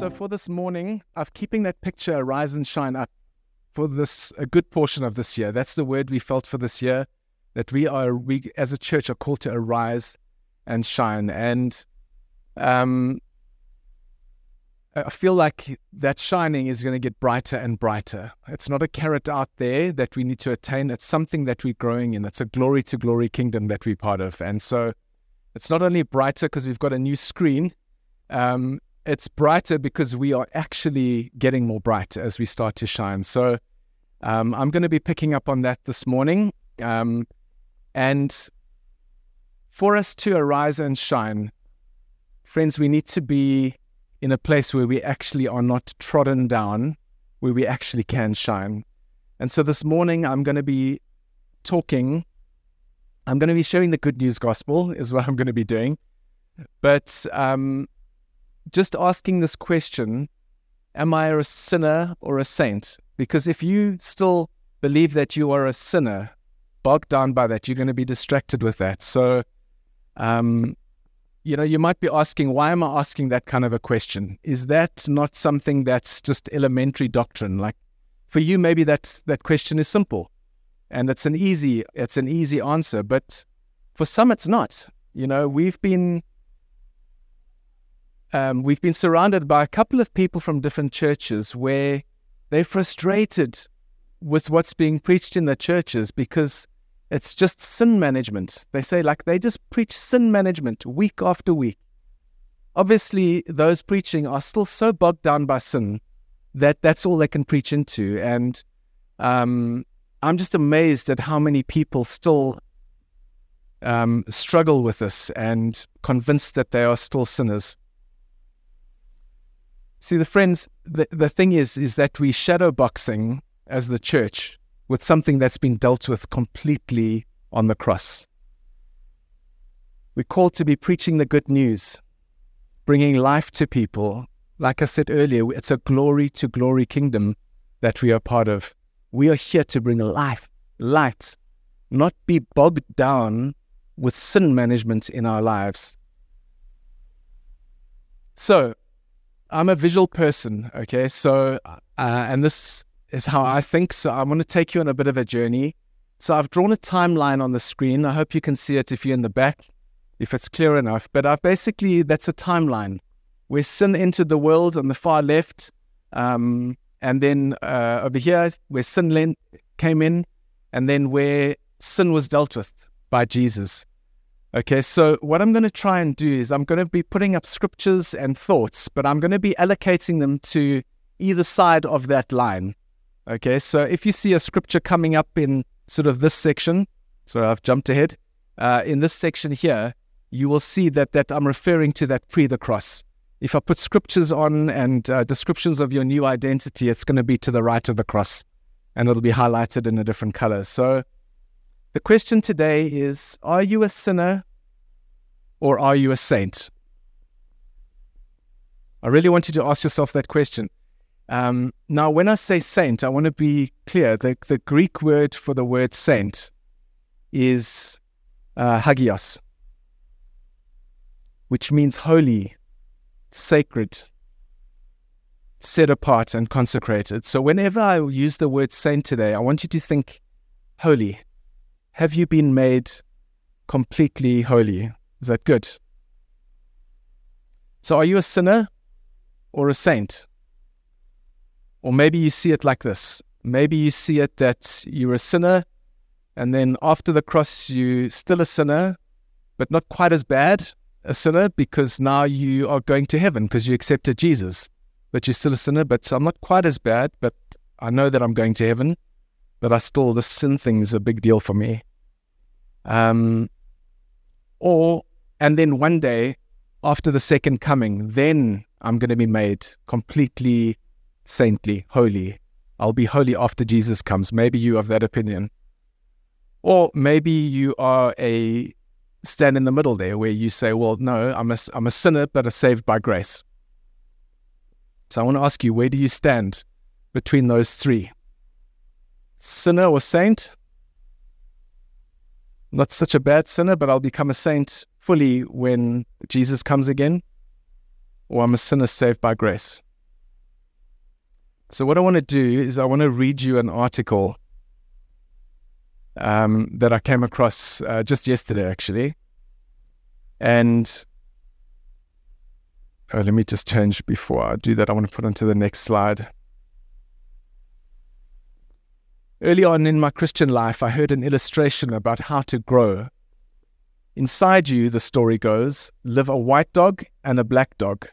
So for this morning, I'm keeping that picture arise and shine up for this a good portion of this year. That's the word we felt for this year that we are we as a church are called to arise and shine. And um, I feel like that shining is going to get brighter and brighter. It's not a carrot out there that we need to attain. It's something that we're growing in. It's a glory to glory kingdom that we're part of. And so it's not only brighter because we've got a new screen, um, it's brighter because we are actually getting more bright as we start to shine. So um, I'm going to be picking up on that this morning. Um, and for us to arise and shine, friends, we need to be in a place where we actually are not trodden down, where we actually can shine. And so this morning, I'm going to be talking, I'm going to be sharing the good news gospel, is what I'm going to be doing. But um, just asking this question Am I a sinner or a saint? Because if you still believe that you are a sinner, bogged down by that, you're going to be distracted with that. So, um, you know, you might be asking, why am I asking that kind of a question? Is that not something that's just elementary doctrine? Like for you, maybe that that question is simple, and it's an easy it's an easy answer. But for some, it's not. You know, we've been um, we've been surrounded by a couple of people from different churches where they're frustrated with what's being preached in the churches because it's just sin management. They say, like, they just preach sin management week after week. Obviously, those preaching are still so bogged down by sin that that's all they can preach into. And um, I'm just amazed at how many people still um, struggle with this and convinced that they are still sinners. See, the friends, the, the thing is, is that we shadow boxing as the church with something that's been dealt with completely on the cross. We're called to be preaching the good news, bringing life to people. Like I said earlier, it's a glory to glory kingdom that we are part of. We are here to bring life, light, not be bogged down with sin management in our lives. So, I'm a visual person, okay? So, uh, and this is how I think. So, I want to take you on a bit of a journey. So, I've drawn a timeline on the screen. I hope you can see it if you're in the back, if it's clear enough. But I've basically, that's a timeline where sin entered the world on the far left. Um, and then uh, over here, where sin came in, and then where sin was dealt with by Jesus. Okay, so what I'm going to try and do is I'm going to be putting up scriptures and thoughts, but I'm going to be allocating them to either side of that line. Okay, so if you see a scripture coming up in sort of this section, so I've jumped ahead, uh, in this section here, you will see that, that I'm referring to that pre the cross. If I put scriptures on and uh, descriptions of your new identity, it's going to be to the right of the cross and it'll be highlighted in a different color. So the question today is Are you a sinner or are you a saint? I really want you to ask yourself that question. Um, now, when I say saint, I want to be clear. The, the Greek word for the word saint is uh, hagios, which means holy, sacred, set apart, and consecrated. So, whenever I use the word saint today, I want you to think holy. Have you been made completely holy? Is that good? So, are you a sinner or a saint? Or maybe you see it like this. Maybe you see it that you're a sinner, and then after the cross, you're still a sinner, but not quite as bad a sinner because now you are going to heaven because you accepted Jesus. But you're still a sinner, but I'm not quite as bad, but I know that I'm going to heaven, but I still, the sin thing is a big deal for me. Um, or, and then one day after the second coming, then I'm going to be made completely saintly, holy. I'll be holy after Jesus comes. Maybe you have that opinion. Or maybe you are a stand in the middle there where you say, well, no, I'm a, I'm a sinner, but I'm saved by grace. So I want to ask you, where do you stand between those three? Sinner or saint? Not such a bad sinner, but I'll become a saint fully when Jesus comes again? Or I'm a sinner saved by grace? So, what I want to do is, I want to read you an article um, that I came across uh, just yesterday, actually. And oh, let me just change before I do that. I want to put onto the next slide. Early on in my Christian life, I heard an illustration about how to grow. Inside you, the story goes, live a white dog and a black dog.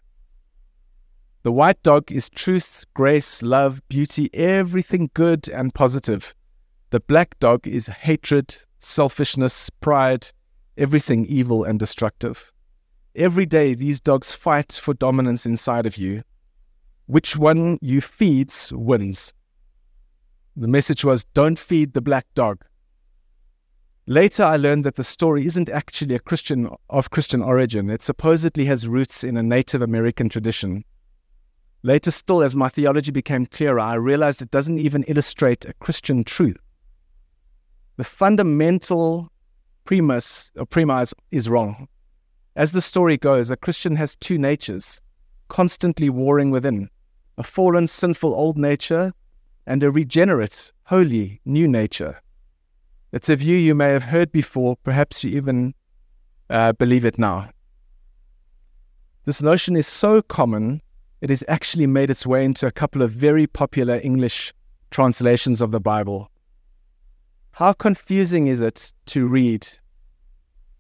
The white dog is truth, grace, love, beauty, everything good and positive. The black dog is hatred, selfishness, pride, everything evil and destructive. Every day, these dogs fight for dominance inside of you. Which one you feeds wins. The message was don't feed the black dog. Later, I learned that the story isn't actually a Christian of Christian origin. It supposedly has roots in a Native American tradition. Later still, as my theology became clearer, I realized it doesn't even illustrate a Christian truth. The fundamental premise or premise is wrong. As the story goes, a Christian has two natures, constantly warring within a fallen, sinful old nature and a regenerate, holy, new nature. It's a view you may have heard before, perhaps you even uh, believe it now. This notion is so common it has actually made its way into a couple of very popular English translations of the Bible. How confusing is it to read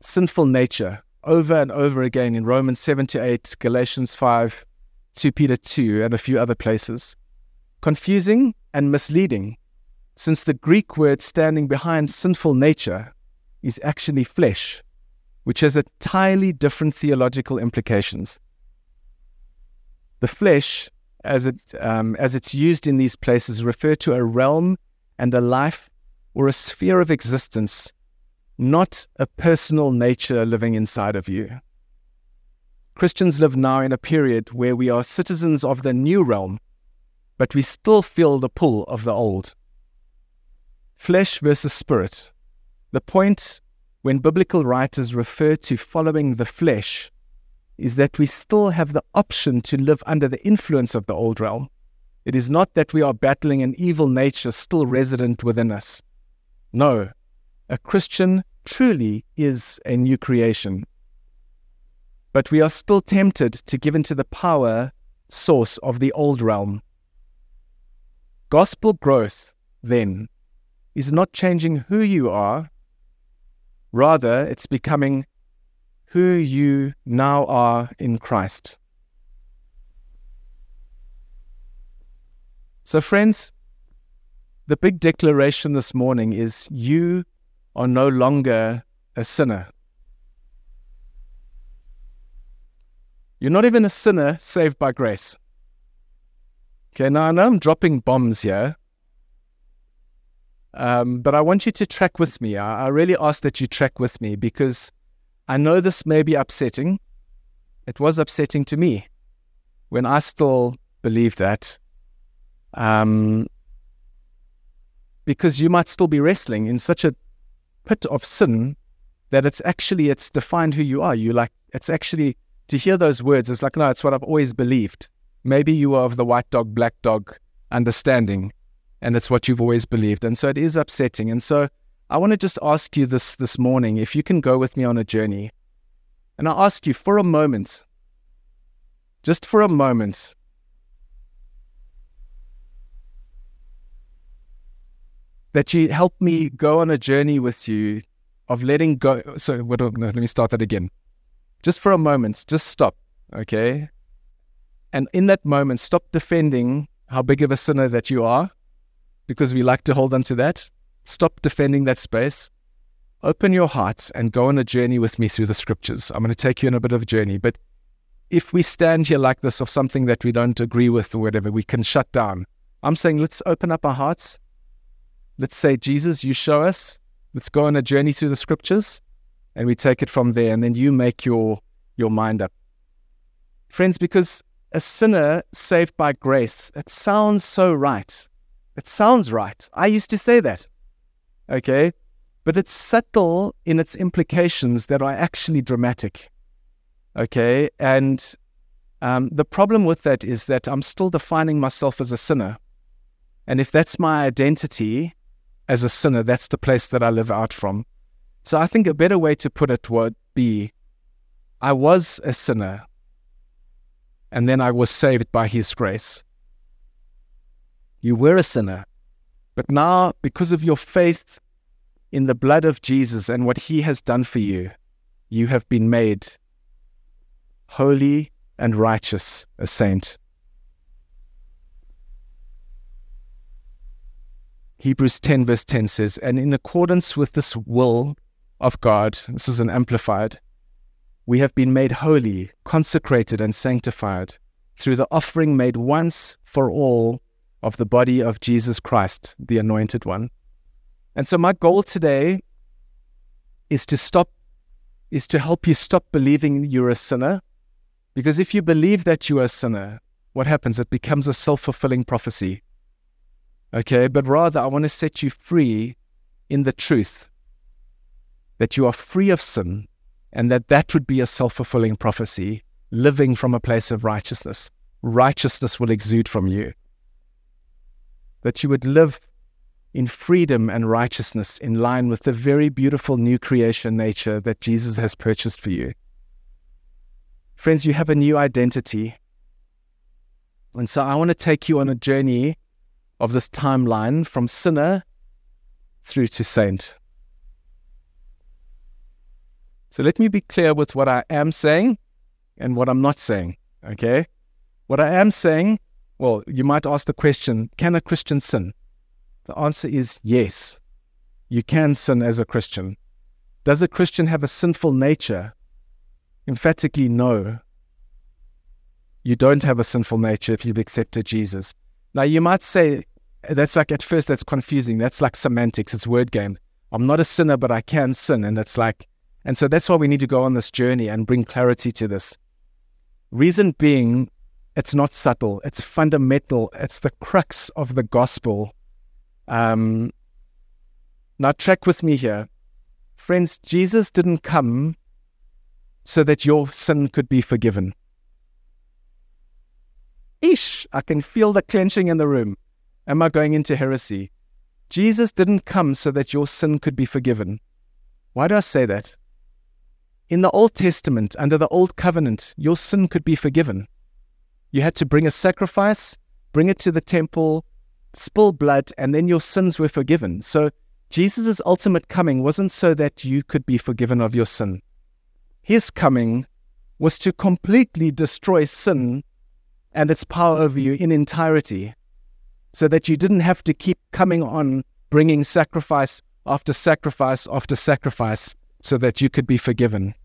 sinful nature over and over again in Romans 7 to 8, Galatians 5, 2 Peter 2, and a few other places? Confusing and misleading, since the Greek word standing behind sinful nature is actually flesh, which has entirely different theological implications. The flesh, as it um, as it's used in these places, refer to a realm and a life or a sphere of existence, not a personal nature living inside of you. Christians live now in a period where we are citizens of the new realm, but we still feel the pull of the old. Flesh versus spirit. The point when biblical writers refer to following the flesh is that we still have the option to live under the influence of the old realm. It is not that we are battling an evil nature still resident within us. No, a Christian truly is a new creation. But we are still tempted to give into the power source of the old realm. Gospel growth, then, is not changing who you are, rather, it's becoming who you now are in Christ. So, friends, the big declaration this morning is you are no longer a sinner. You're not even a sinner saved by grace. Okay, now I know I'm dropping bombs here, um, but I want you to track with me. I, I really ask that you track with me because I know this may be upsetting. It was upsetting to me when I still believe that. Um, because you might still be wrestling in such a pit of sin that it's actually it's defined who you are. You like it's actually to hear those words. It's like no, it's what I've always believed. Maybe you are of the white dog, black dog understanding, and it's what you've always believed. And so it is upsetting. And so I want to just ask you this this morning if you can go with me on a journey. And I ask you for a moment, just for a moment, that you help me go on a journey with you of letting go. So, let me start that again. Just for a moment, just stop, okay? And in that moment, stop defending how big of a sinner that you are, because we like to hold on to that. Stop defending that space. Open your heart and go on a journey with me through the scriptures. I'm going to take you on a bit of a journey. But if we stand here like this of something that we don't agree with or whatever, we can shut down. I'm saying let's open up our hearts. Let's say, Jesus, you show us. Let's go on a journey through the scriptures and we take it from there. And then you make your, your mind up. Friends, because a sinner saved by grace, it sounds so right. It sounds right. I used to say that okay? But it's subtle in its implications that are actually dramatic, okay? And um, the problem with that is that I'm still defining myself as a sinner. And if that's my identity as a sinner, that's the place that I live out from. So I think a better way to put it would be I was a sinner, and then I was saved by his grace. You were a sinner, but now, because of your faith in the blood of Jesus and what he has done for you, you have been made holy and righteous, a saint. Hebrews 10, verse 10 says, And in accordance with this will of God, this is an amplified, we have been made holy, consecrated, and sanctified through the offering made once for all of the body of Jesus Christ, the Anointed One. And so, my goal today is to stop, is to help you stop believing you're a sinner. Because if you believe that you are a sinner, what happens? It becomes a self fulfilling prophecy. Okay, but rather, I want to set you free in the truth that you are free of sin and that that would be a self fulfilling prophecy, living from a place of righteousness. Righteousness will exude from you. That you would live in freedom and righteousness in line with the very beautiful new creation nature that Jesus has purchased for you. Friends, you have a new identity. And so I want to take you on a journey of this timeline from sinner through to saint. So let me be clear with what I am saying and what I'm not saying. Okay? What I am saying, well, you might ask the question can a Christian sin? The answer is yes. You can sin as a Christian. Does a Christian have a sinful nature? Emphatically, no. You don't have a sinful nature if you've accepted Jesus. Now, you might say, that's like at first, that's confusing. That's like semantics, it's word game. I'm not a sinner, but I can sin. And it's like, and so that's why we need to go on this journey and bring clarity to this. Reason being, it's not subtle, it's fundamental, it's the crux of the gospel. Um, now, track with me here. Friends, Jesus didn't come so that your sin could be forgiven. Ish, I can feel the clenching in the room. Am I going into heresy? Jesus didn't come so that your sin could be forgiven. Why do I say that? In the Old Testament, under the Old Covenant, your sin could be forgiven. You had to bring a sacrifice, bring it to the temple, spill blood, and then your sins were forgiven. So Jesus' ultimate coming wasn't so that you could be forgiven of your sin. His coming was to completely destroy sin and its power over you in entirety, so that you didn't have to keep coming on bringing sacrifice after sacrifice after sacrifice so that you could be forgiven.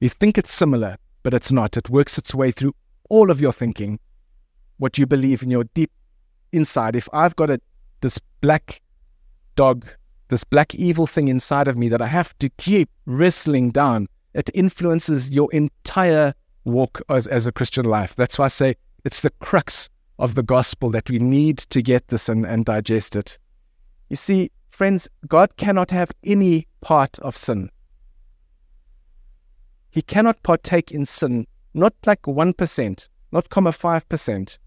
You think it's similar, but it's not. It works its way through all of your thinking, what you believe in your deep inside. If I've got a, this black dog, this black evil thing inside of me that I have to keep wrestling down, it influences your entire walk as, as a Christian life. That's why I say it's the crux of the gospel that we need to get this and, and digest it. You see, Friends, God cannot have any part of sin. He cannot partake in sin, not like 1%, not comma 5%.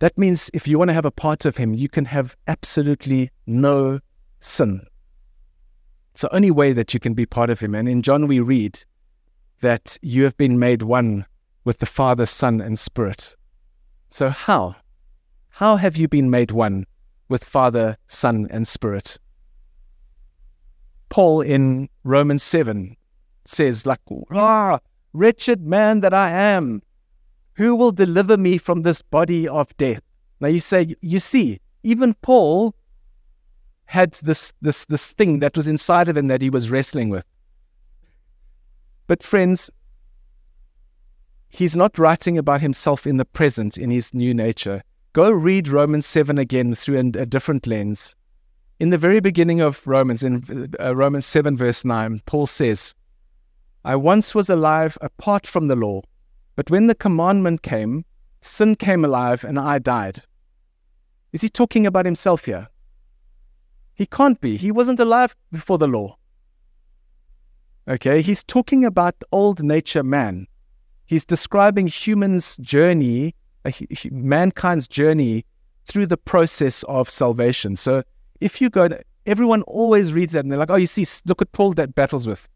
That means if you want to have a part of Him, you can have absolutely no sin. It's the only way that you can be part of Him. And in John, we read that you have been made one with the Father, Son, and Spirit. So, how? How have you been made one? With Father, Son, and Spirit. Paul in Romans 7 says, like, ah, wretched man that I am, who will deliver me from this body of death? Now you say, you see, even Paul had this, this, this thing that was inside of him that he was wrestling with. But friends, he's not writing about himself in the present in his new nature. Go read Romans 7 again through a different lens. In the very beginning of Romans, in uh, Romans 7, verse 9, Paul says, I once was alive apart from the law, but when the commandment came, sin came alive and I died. Is he talking about himself here? He can't be. He wasn't alive before the law. Okay, he's talking about old nature man. He's describing humans' journey, mankind's journey through the process of salvation. So if you go, everyone always reads that and they're like, oh, you see, look at Paul that battles with.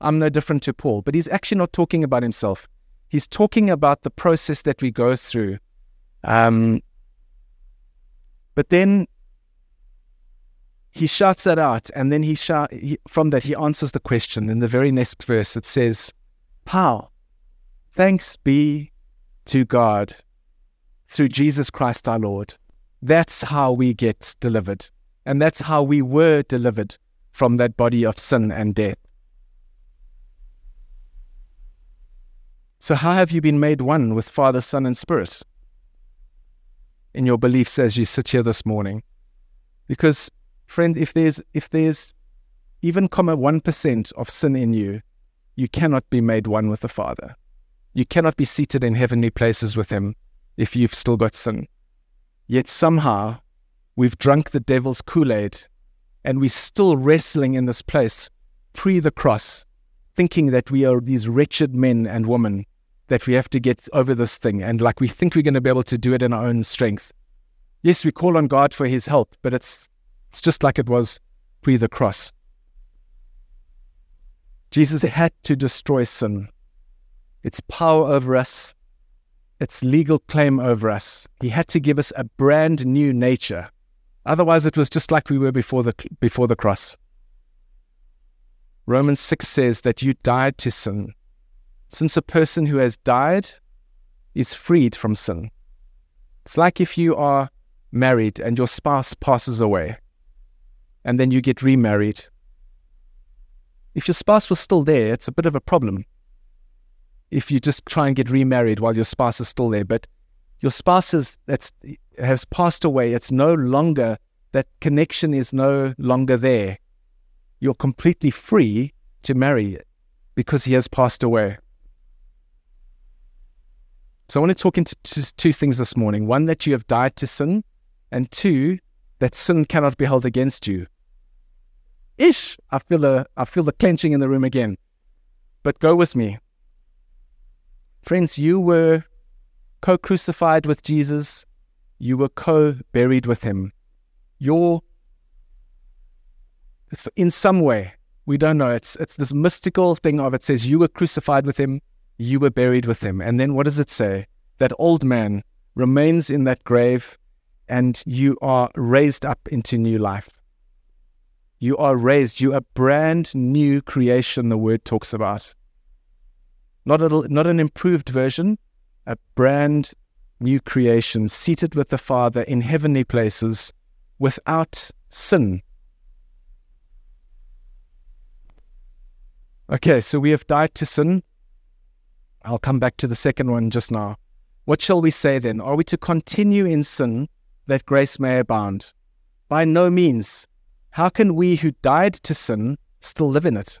I'm no different to Paul. But he's actually not talking about himself. He's talking about the process that we go through. Um, but then he shouts that out, and then he, shout, he from that he answers the question. In the very next verse, it says, "How? Thanks be to God through Jesus Christ our Lord. That's how we get delivered, and that's how we were delivered from that body of sin and death." So, how have you been made one with Father, Son, and Spirit in your beliefs as you sit here this morning? Because Friend, if there's if there's even comma one percent of sin in you, you cannot be made one with the Father. You cannot be seated in heavenly places with him if you've still got sin. Yet somehow we've drunk the devil's Kool-Aid and we're still wrestling in this place pre the cross, thinking that we are these wretched men and women that we have to get over this thing and like we think we're going to be able to do it in our own strength. Yes, we call on God for his help, but it's it's just like it was pre the cross. Jesus had to destroy sin, its power over us, its legal claim over us. He had to give us a brand new nature. Otherwise, it was just like we were before the, before the cross. Romans 6 says that you died to sin. Since a person who has died is freed from sin. It's like if you are married and your spouse passes away and then you get remarried. If your spouse was still there, it's a bit of a problem. If you just try and get remarried while your spouse is still there, but your spouse is, that's, has passed away, it's no longer, that connection is no longer there. You're completely free to marry because he has passed away. So I want to talk into two things this morning. One, that you have died to sin, and two, that sin cannot be held against you. Ish, I feel the I feel the clenching in the room again. But go with me. Friends, you were co-crucified with Jesus. You were co-buried with him. You're in some way, we don't know. It's it's this mystical thing of it says you were crucified with him, you were buried with him. And then what does it say? That old man remains in that grave and you are raised up into new life. You are raised, you are a brand new creation, the word talks about. Not, a, not an improved version, a brand new creation, seated with the Father in heavenly places without sin. Okay, so we have died to sin. I'll come back to the second one just now. What shall we say then? Are we to continue in sin that grace may abound? By no means. How can we who died to sin still live in it?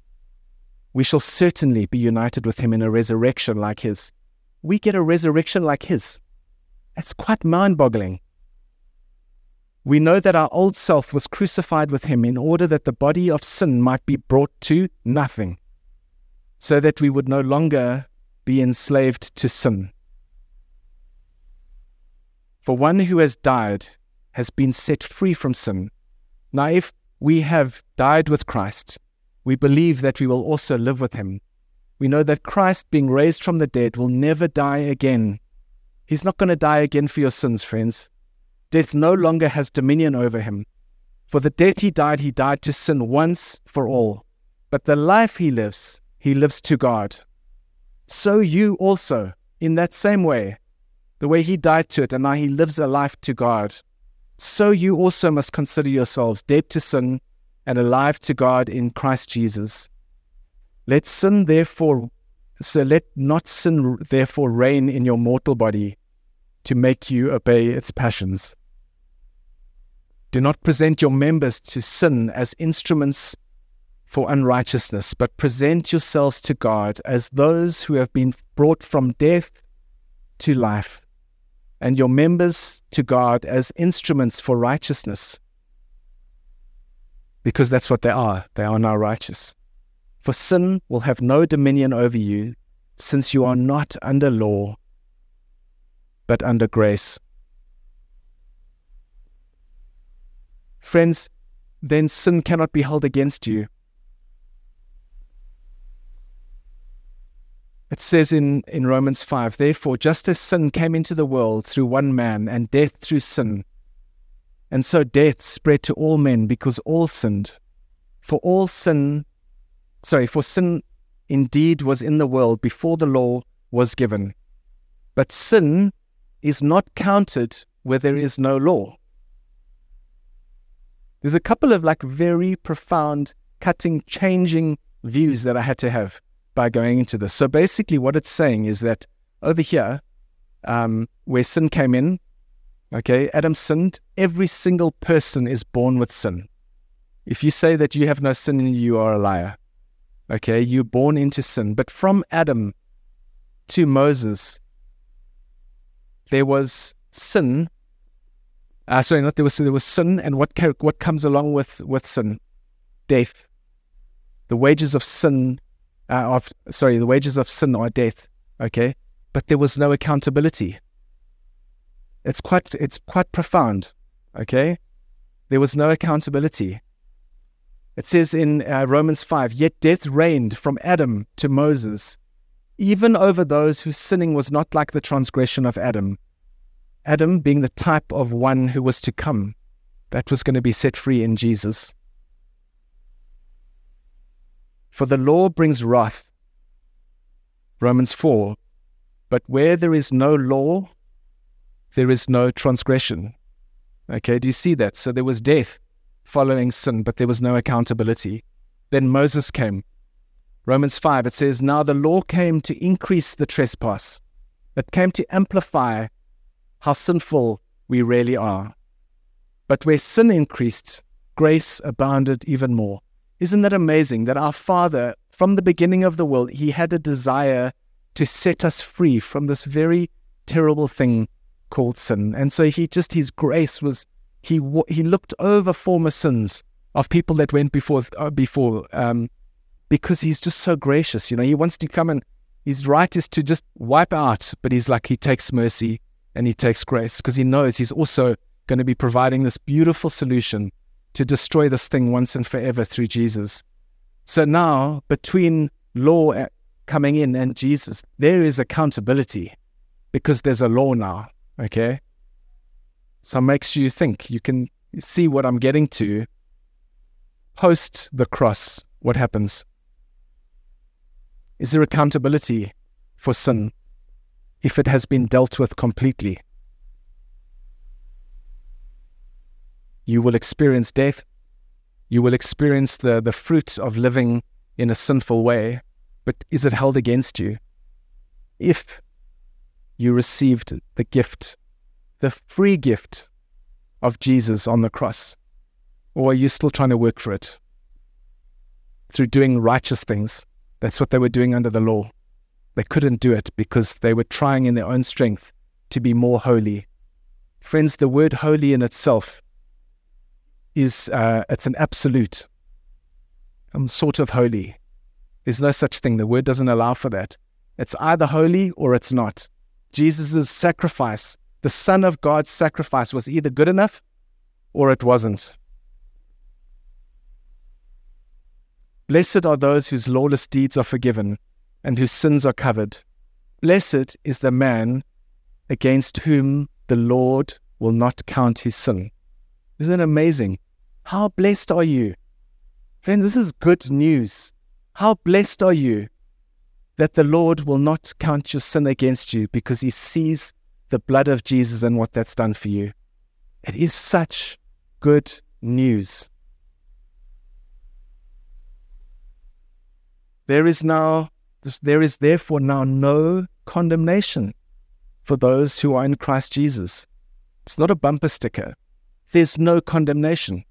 we shall certainly be united with him in a resurrection like his. We get a resurrection like his. That's quite mind boggling. We know that our old self was crucified with him in order that the body of sin might be brought to nothing, so that we would no longer be enslaved to sin. For one who has died has been set free from sin. Now, if we have died with Christ, we believe that we will also live with him. We know that Christ, being raised from the dead, will never die again. He's not going to die again for your sins, friends. Death no longer has dominion over him. For the death he died, he died to sin once for all. But the life he lives, he lives to God. So you also, in that same way, the way he died to it, and now he lives a life to God so you also must consider yourselves dead to sin and alive to God in Christ Jesus. Let sin therefore so let not sin therefore reign in your mortal body to make you obey its passions. Do not present your members to sin as instruments for unrighteousness, but present yourselves to God as those who have been brought from death to life, and your members to God as instruments for righteousness. Because that's what they are. They are now righteous. For sin will have no dominion over you, since you are not under law, but under grace. Friends, then sin cannot be held against you. It says in, in Romans 5 Therefore, just as sin came into the world through one man, and death through sin, and so death spread to all men because all sinned. For all sin sorry, for sin indeed was in the world before the law was given. But sin is not counted where there is no law. There's a couple of like very profound, cutting, changing views that I had to have by going into this. So basically, what it's saying is that over here, um, where sin came in, okay, Adam sinned, every single person is born with sin. If you say that you have no sin in you, you are a liar. Okay, you're born into sin. But from Adam to Moses, there was sin. Uh, sorry, not there was sin. there was sin, and what what comes along with with sin, death. The wages of sin, uh, of sorry, the wages of sin are death. Okay, but there was no accountability. It's quite it's quite profound. Okay, there was no accountability. It says in uh, Romans 5 Yet death reigned from Adam to Moses, even over those whose sinning was not like the transgression of Adam. Adam being the type of one who was to come, that was going to be set free in Jesus. For the law brings wrath. Romans 4 But where there is no law, there is no transgression. Okay, do you see that? So there was death following sin, but there was no accountability. Then Moses came. Romans 5, it says, Now the law came to increase the trespass. It came to amplify how sinful we really are. But where sin increased, grace abounded even more. Isn't that amazing that our Father, from the beginning of the world, He had a desire to set us free from this very terrible thing called sin. And so He just, His grace was he he looked over former sins of people that went before uh, before um, because he's just so gracious. You know, he wants to come and his right is to just wipe out, but he's like he takes mercy and he takes grace because he knows he's also going to be providing this beautiful solution to destroy this thing once and forever through Jesus. So now between law uh, coming in and Jesus, there is accountability because there's a law now. Okay. So it makes you think. You can see what I'm getting to. Post the cross, what happens? Is there accountability for sin if it has been dealt with completely? You will experience death. You will experience the, the fruit of living in a sinful way. But is it held against you? If you received the gift the free gift of Jesus on the cross? Or are you still trying to work for it? Through doing righteous things. That's what they were doing under the law. They couldn't do it because they were trying in their own strength to be more holy. Friends, the word holy in itself is uh, it's an absolute. I'm sort of holy. There's no such thing. The word doesn't allow for that. It's either holy or it's not. Jesus' sacrifice the Son of God's sacrifice was either good enough or it wasn't. Blessed are those whose lawless deeds are forgiven and whose sins are covered. Blessed is the man against whom the Lord will not count his sin. Isn't it amazing? How blessed are you? Friends, this is good news. How blessed are you that the Lord will not count your sin against you because he sees the blood of Jesus and what that's done for you. It is such good news. There is now there is therefore now no condemnation for those who are in Christ Jesus. It's not a bumper sticker. There's no condemnation.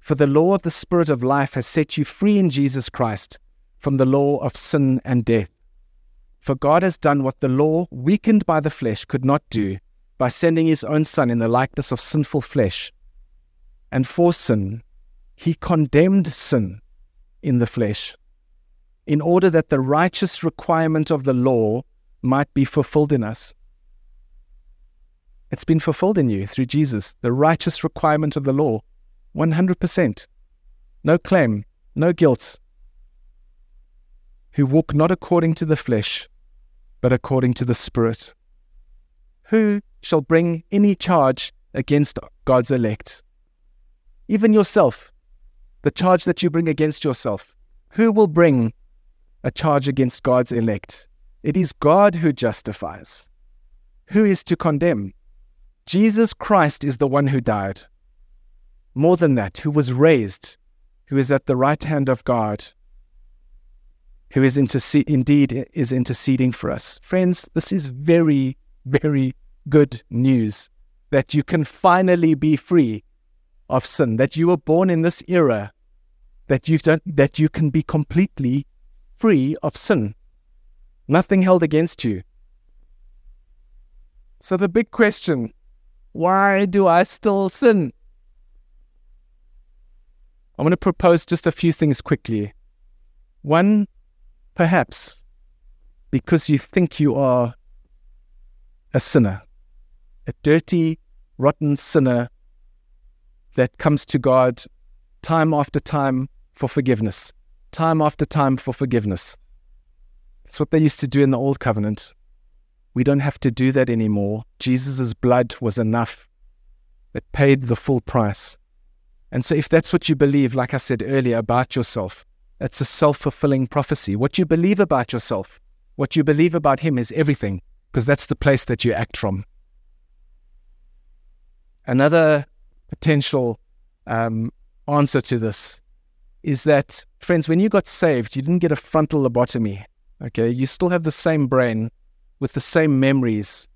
For the law of the Spirit of life has set you free in Jesus Christ from the law of sin and death. For God has done what the law, weakened by the flesh, could not do by sending his own Son in the likeness of sinful flesh. And for sin, he condemned sin in the flesh, in order that the righteous requirement of the law might be fulfilled in us. It's been fulfilled in you through Jesus, the righteous requirement of the law, 100%. No claim, no guilt. Who walk not according to the flesh, but according to the Spirit. Who shall bring any charge against God's elect? Even yourself, the charge that you bring against yourself. Who will bring a charge against God's elect? It is God who justifies. Who is to condemn? Jesus Christ is the one who died. More than that, who was raised, who is at the right hand of God, who is indeed is interceding for us. Friends, this is very, very good news that you can finally be free of sin, that you were born in this era, that you that you can be completely free of sin. Nothing held against you. So the big question, why do I still sin? I'm going to propose just a few things quickly. One, perhaps because you think you are a sinner, a dirty, rotten sinner that comes to God time after time for forgiveness, time after time for forgiveness. It's what they used to do in the Old Covenant. We don't have to do that anymore. Jesus' blood was enough. It paid the full price. And so, if that's what you believe, like I said earlier, about yourself, it's a self fulfilling prophecy. What you believe about yourself, what you believe about Him is everything, because that's the place that you act from. Another potential um, answer to this is that, friends, when you got saved, you didn't get a frontal lobotomy. Okay, you still have the same brain with the same memories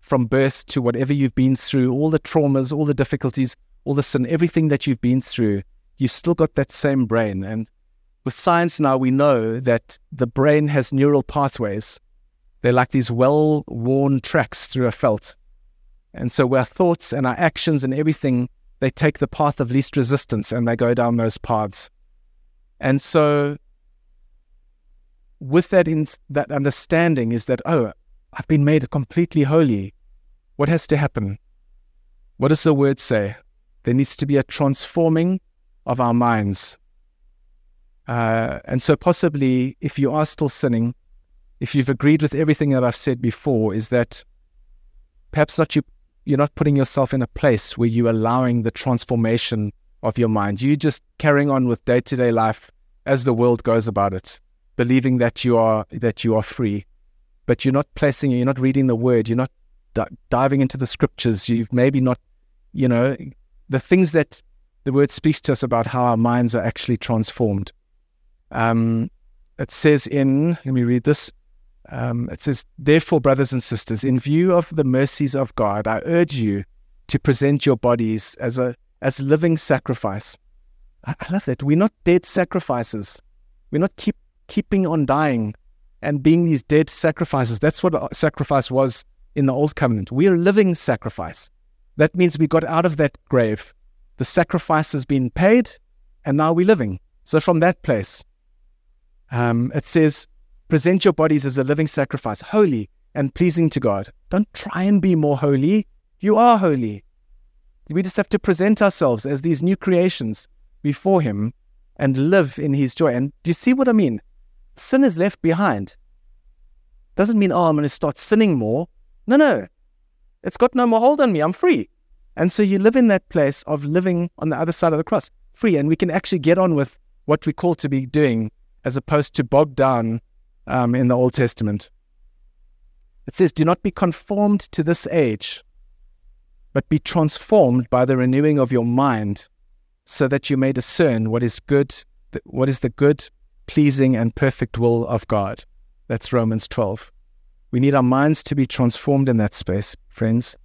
from birth to whatever you've been through, all the traumas, all the difficulties, all the sin, everything that you've been through. You've still got that same brain. And with science now, we know that the brain has neural pathways. They're like these well worn tracks through a felt. And so our thoughts and our actions and everything, they take the path of least resistance and they go down those paths. And so with that in, that understanding is that oh, I've been made completely holy. What has to happen? What does the word say? There needs to be a transforming of our minds. Uh, and so, possibly, if you are still sinning, if you've agreed with everything that I've said before, is that perhaps not you you're not putting yourself in a place where you're allowing the transformation of your mind. You're just carrying on with day to day life as the world goes about it, believing that you are that you are free, but you're not placing. You're not reading the Word. You're not di- diving into the Scriptures. You've maybe not, you know, the things that the Word speaks to us about how our minds are actually transformed. Um, it says in. Let me read this. Um, it says, Therefore, brothers and sisters, in view of the mercies of God, I urge you to present your bodies as a as living sacrifice. I, I love that. We're not dead sacrifices. We're not keep keeping on dying and being these dead sacrifices. That's what sacrifice was in the old covenant. We are living sacrifice. That means we got out of that grave. The sacrifice has been paid, and now we're living. So from that place, um, it says, Present your bodies as a living sacrifice, holy and pleasing to God. Don't try and be more holy. You are holy. We just have to present ourselves as these new creations before Him and live in His joy. And do you see what I mean? Sin is left behind. Doesn't mean, oh, I'm going to start sinning more. No, no. It's got no more hold on me. I'm free. And so you live in that place of living on the other side of the cross, free. And we can actually get on with what we call to be doing as opposed to bogged down um, in the Old Testament. It says, Do not be conformed to this age, but be transformed by the renewing of your mind, so that you may discern what is good, what is the good pleasing, and perfect will of God. That's Romans 12. We need our minds to be transformed in that space, friends.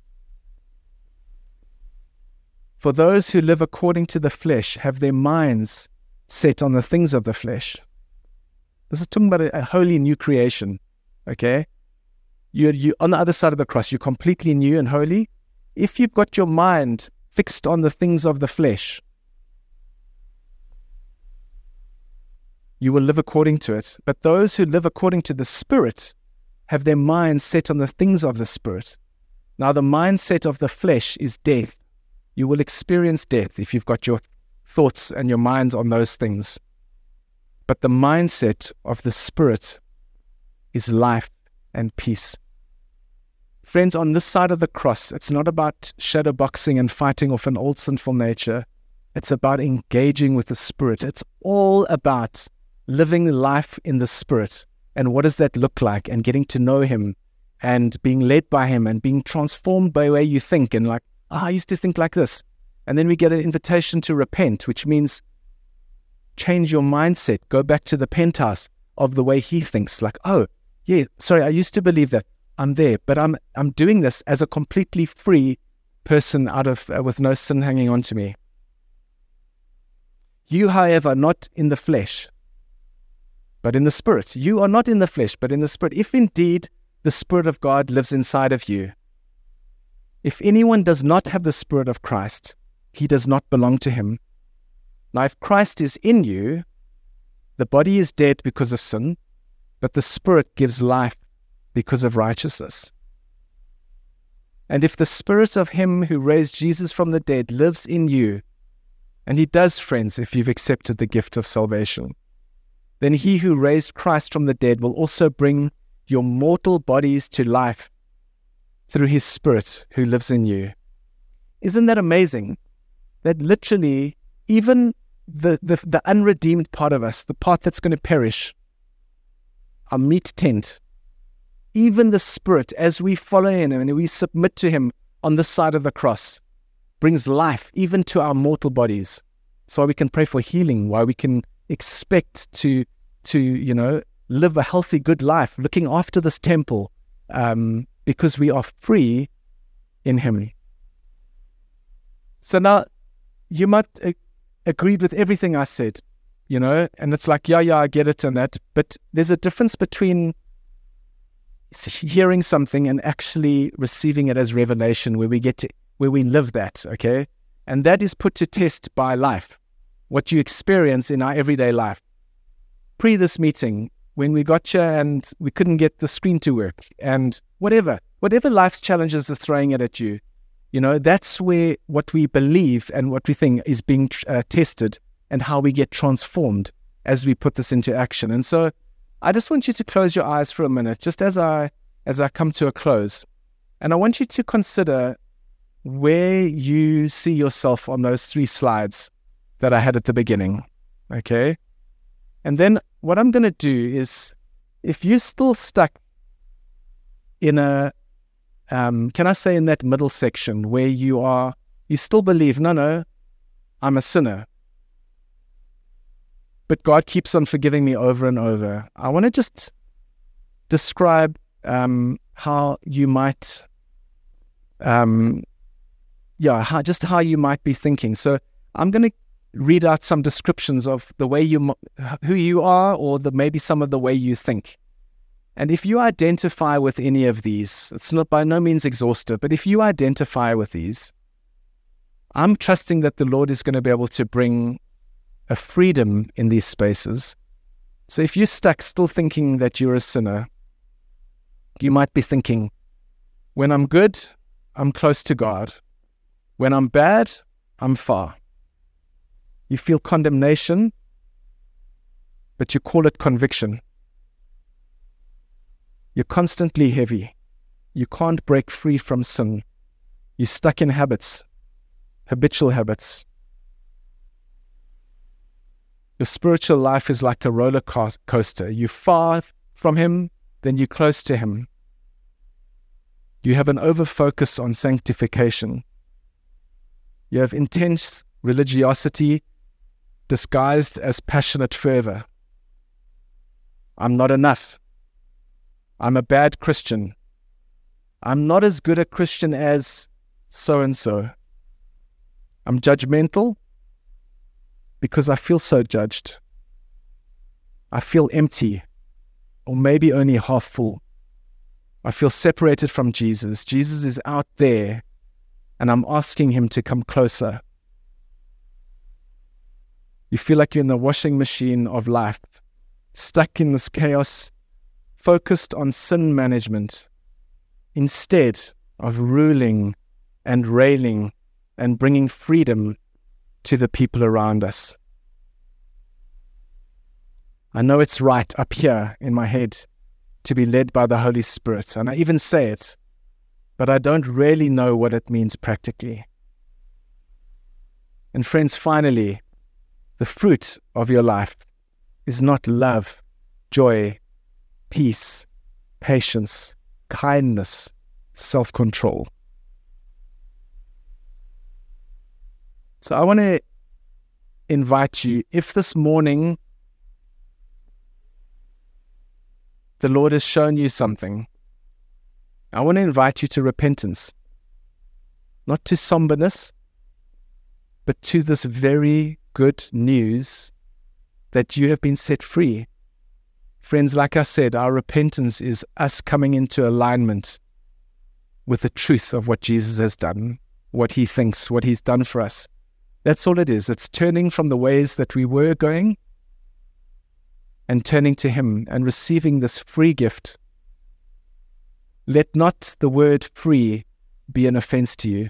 For those who live according to the flesh have their minds set on the things of the flesh. This is talking about a, a holy new creation. Okay? You're you, on the other side of the cross, you're completely new and holy. If you've got your mind fixed on the things of the flesh, you will live according to it. But those who live according to the Spirit have their minds set on the things of the Spirit. Now, the mindset of the flesh is death. You will experience death if you've got your thoughts and your minds on those things. But the mindset of the Spirit is life and peace. Friends, on this side of the cross, it's not about shadow boxing and fighting off an old sinful nature. It's about engaging with the Spirit. It's all about living life in the Spirit. And what does that look like? And getting to know Him and being led by Him and being transformed by the way you think. And like, oh, I used to think like this. And then we get an invitation to repent, which means change your mindset. Go back to the penthouse of the way He thinks. Like, oh, yeah, sorry, I used to believe that. I'm there, but I'm I'm doing this as a completely free person out of uh, with no sin hanging on to me. You, however, not in the flesh, but in the Spirit. You are not in the flesh, but in the Spirit. If indeed the Spirit of God lives inside of you, if anyone does not have the Spirit of Christ, he does not belong to him. Now, if Christ is in you, the body is dead because of sin, but the Spirit gives life because of righteousness. And if the Spirit of Him who raised Jesus from the dead lives in you, and He does, friends, if you've accepted the gift of salvation, then he who raised Christ from the dead will also bring your mortal bodies to life through his Spirit who lives in you. Isn't that amazing? That literally, even the, the, the unredeemed part of us, the part that's going to perish, our meat tent, even the Spirit, as we follow Him and we submit to Him on the side of the cross, brings life even to our mortal bodies. So we can pray for healing, why we can expect to to you know live a healthy, good life, looking after this temple, um, because we are free in Him. So now, you might uh, agree with everything I said, you know, and it's like, yeah, yeah, I get it and that, but there's a difference between hearing something and actually receiving it as revelation, where we get to where we live that, okay, and that is put to test by life what you experience in our everyday life. Pre this meeting, when we got here and we couldn't get the screen to work, and whatever, whatever life's challenges are throwing it at you, you know, that's where what we believe and what we think is being uh, tested and how we get transformed as we put this into action. And so I just want you to close your eyes for a minute, just as I as I come to a close. And I want you to consider where you see yourself on those three slides that I had at the beginning. Okay. And then what I'm going to do is if you're still stuck in a, um, can I say in that middle section where you are, you still believe, no, no, I'm a sinner. But God keeps on forgiving me over and over. I want to just describe um, how you might, um, yeah, how, just how you might be thinking. So I'm going to read out some descriptions of the way you who you are or the maybe some of the way you think and if you identify with any of these it's not by no means exhaustive but if you identify with these i'm trusting that the lord is going to be able to bring a freedom in these spaces. So if you're stuck still thinking that you're a sinner you might be thinking when i'm good i'm close to god. When i'm bad i'm far. You feel condemnation, but you call it conviction. You're constantly heavy. You can't break free from sin. You're stuck in habits, habitual habits. Your spiritual life is like a roller coaster. You're far from Him, then you're close to Him. You have an over focus on sanctification. You have intense religiosity disguised as passionate fervor. I'm not enough. I'm a bad Christian. I'm not as good a Christian as so and so. I'm judgmental because I feel so judged. I feel empty or maybe only half full. I feel separated from Jesus. Jesus is out there and I'm asking him to come closer. You feel like you're in the washing machine of life, stuck in this chaos, focused on sin management instead of ruling and railing and bringing freedom to the people around us. I know it's right up here in my head to be led by the Holy Spirit, and I even say it, but I don't really know what it means practically. And friends, finally, the fruit of your life is not love, joy, peace, patience, kindness, self control. So I want to invite you, if this morning the Lord has shown you something, I want to invite you to repentance, not to somberness, but to this very good news that you have been set free. Friends, like I said, our repentance is us coming into alignment with the truth of what Jesus has done, what he thinks, what he's done for us. That's all it is. It's turning from the ways that we were going and turning to Him and receiving this free gift. Let not the word free be an offense to you,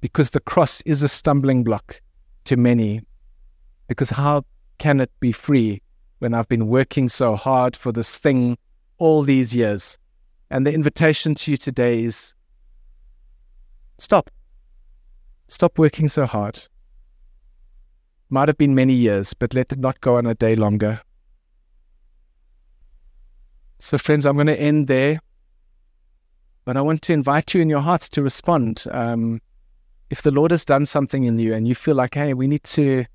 because the cross is a stumbling block to many. Because how can it be free when I've been working so hard for this thing all these years? And the invitation to you today is stop. Stop working so hard. Might have been many years, but let it not go on a day longer. So, friends, I'm going to end there. But I want to invite you in your hearts to respond. Um, if the Lord has done something in you and you feel like, hey, we need to.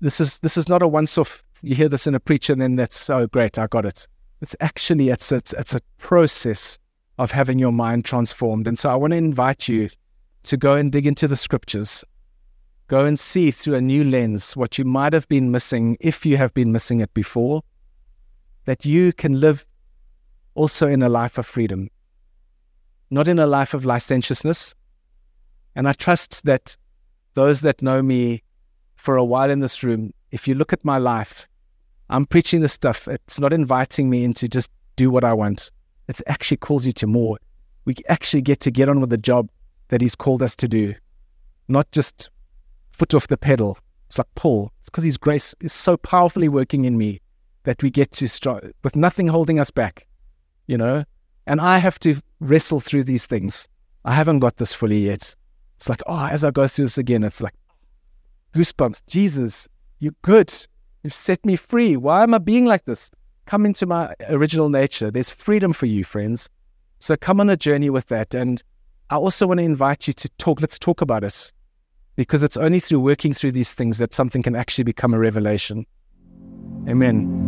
This is this is not a once off. You hear this in a preacher, and then that's oh, great. I got it. It's actually it's it's it's a process of having your mind transformed. And so I want to invite you to go and dig into the scriptures. Go and see through a new lens what you might have been missing if you have been missing it before, that you can live also in a life of freedom, not in a life of licentiousness. And I trust that those that know me for a while in this room, if you look at my life, I'm preaching this stuff. It's not inviting me into just do what I want. It actually calls you to more. We actually get to get on with the job that He's called us to do, not just foot off the pedal. It's like Paul. It's because His grace is so powerfully working in me that we get to start with nothing holding us back, you know? And I have to wrestle through these things. I haven't got this fully yet. It's like, oh, as I go through this again, it's like goosebumps. Jesus, you're good. You've set me free. Why am I being like this? come into my original nature. There's freedom for you, friends. So come on a journey with that. And I also want to invite you to talk. Let's talk about it because it's only through working through these things that something can actually become a revelation. Amen.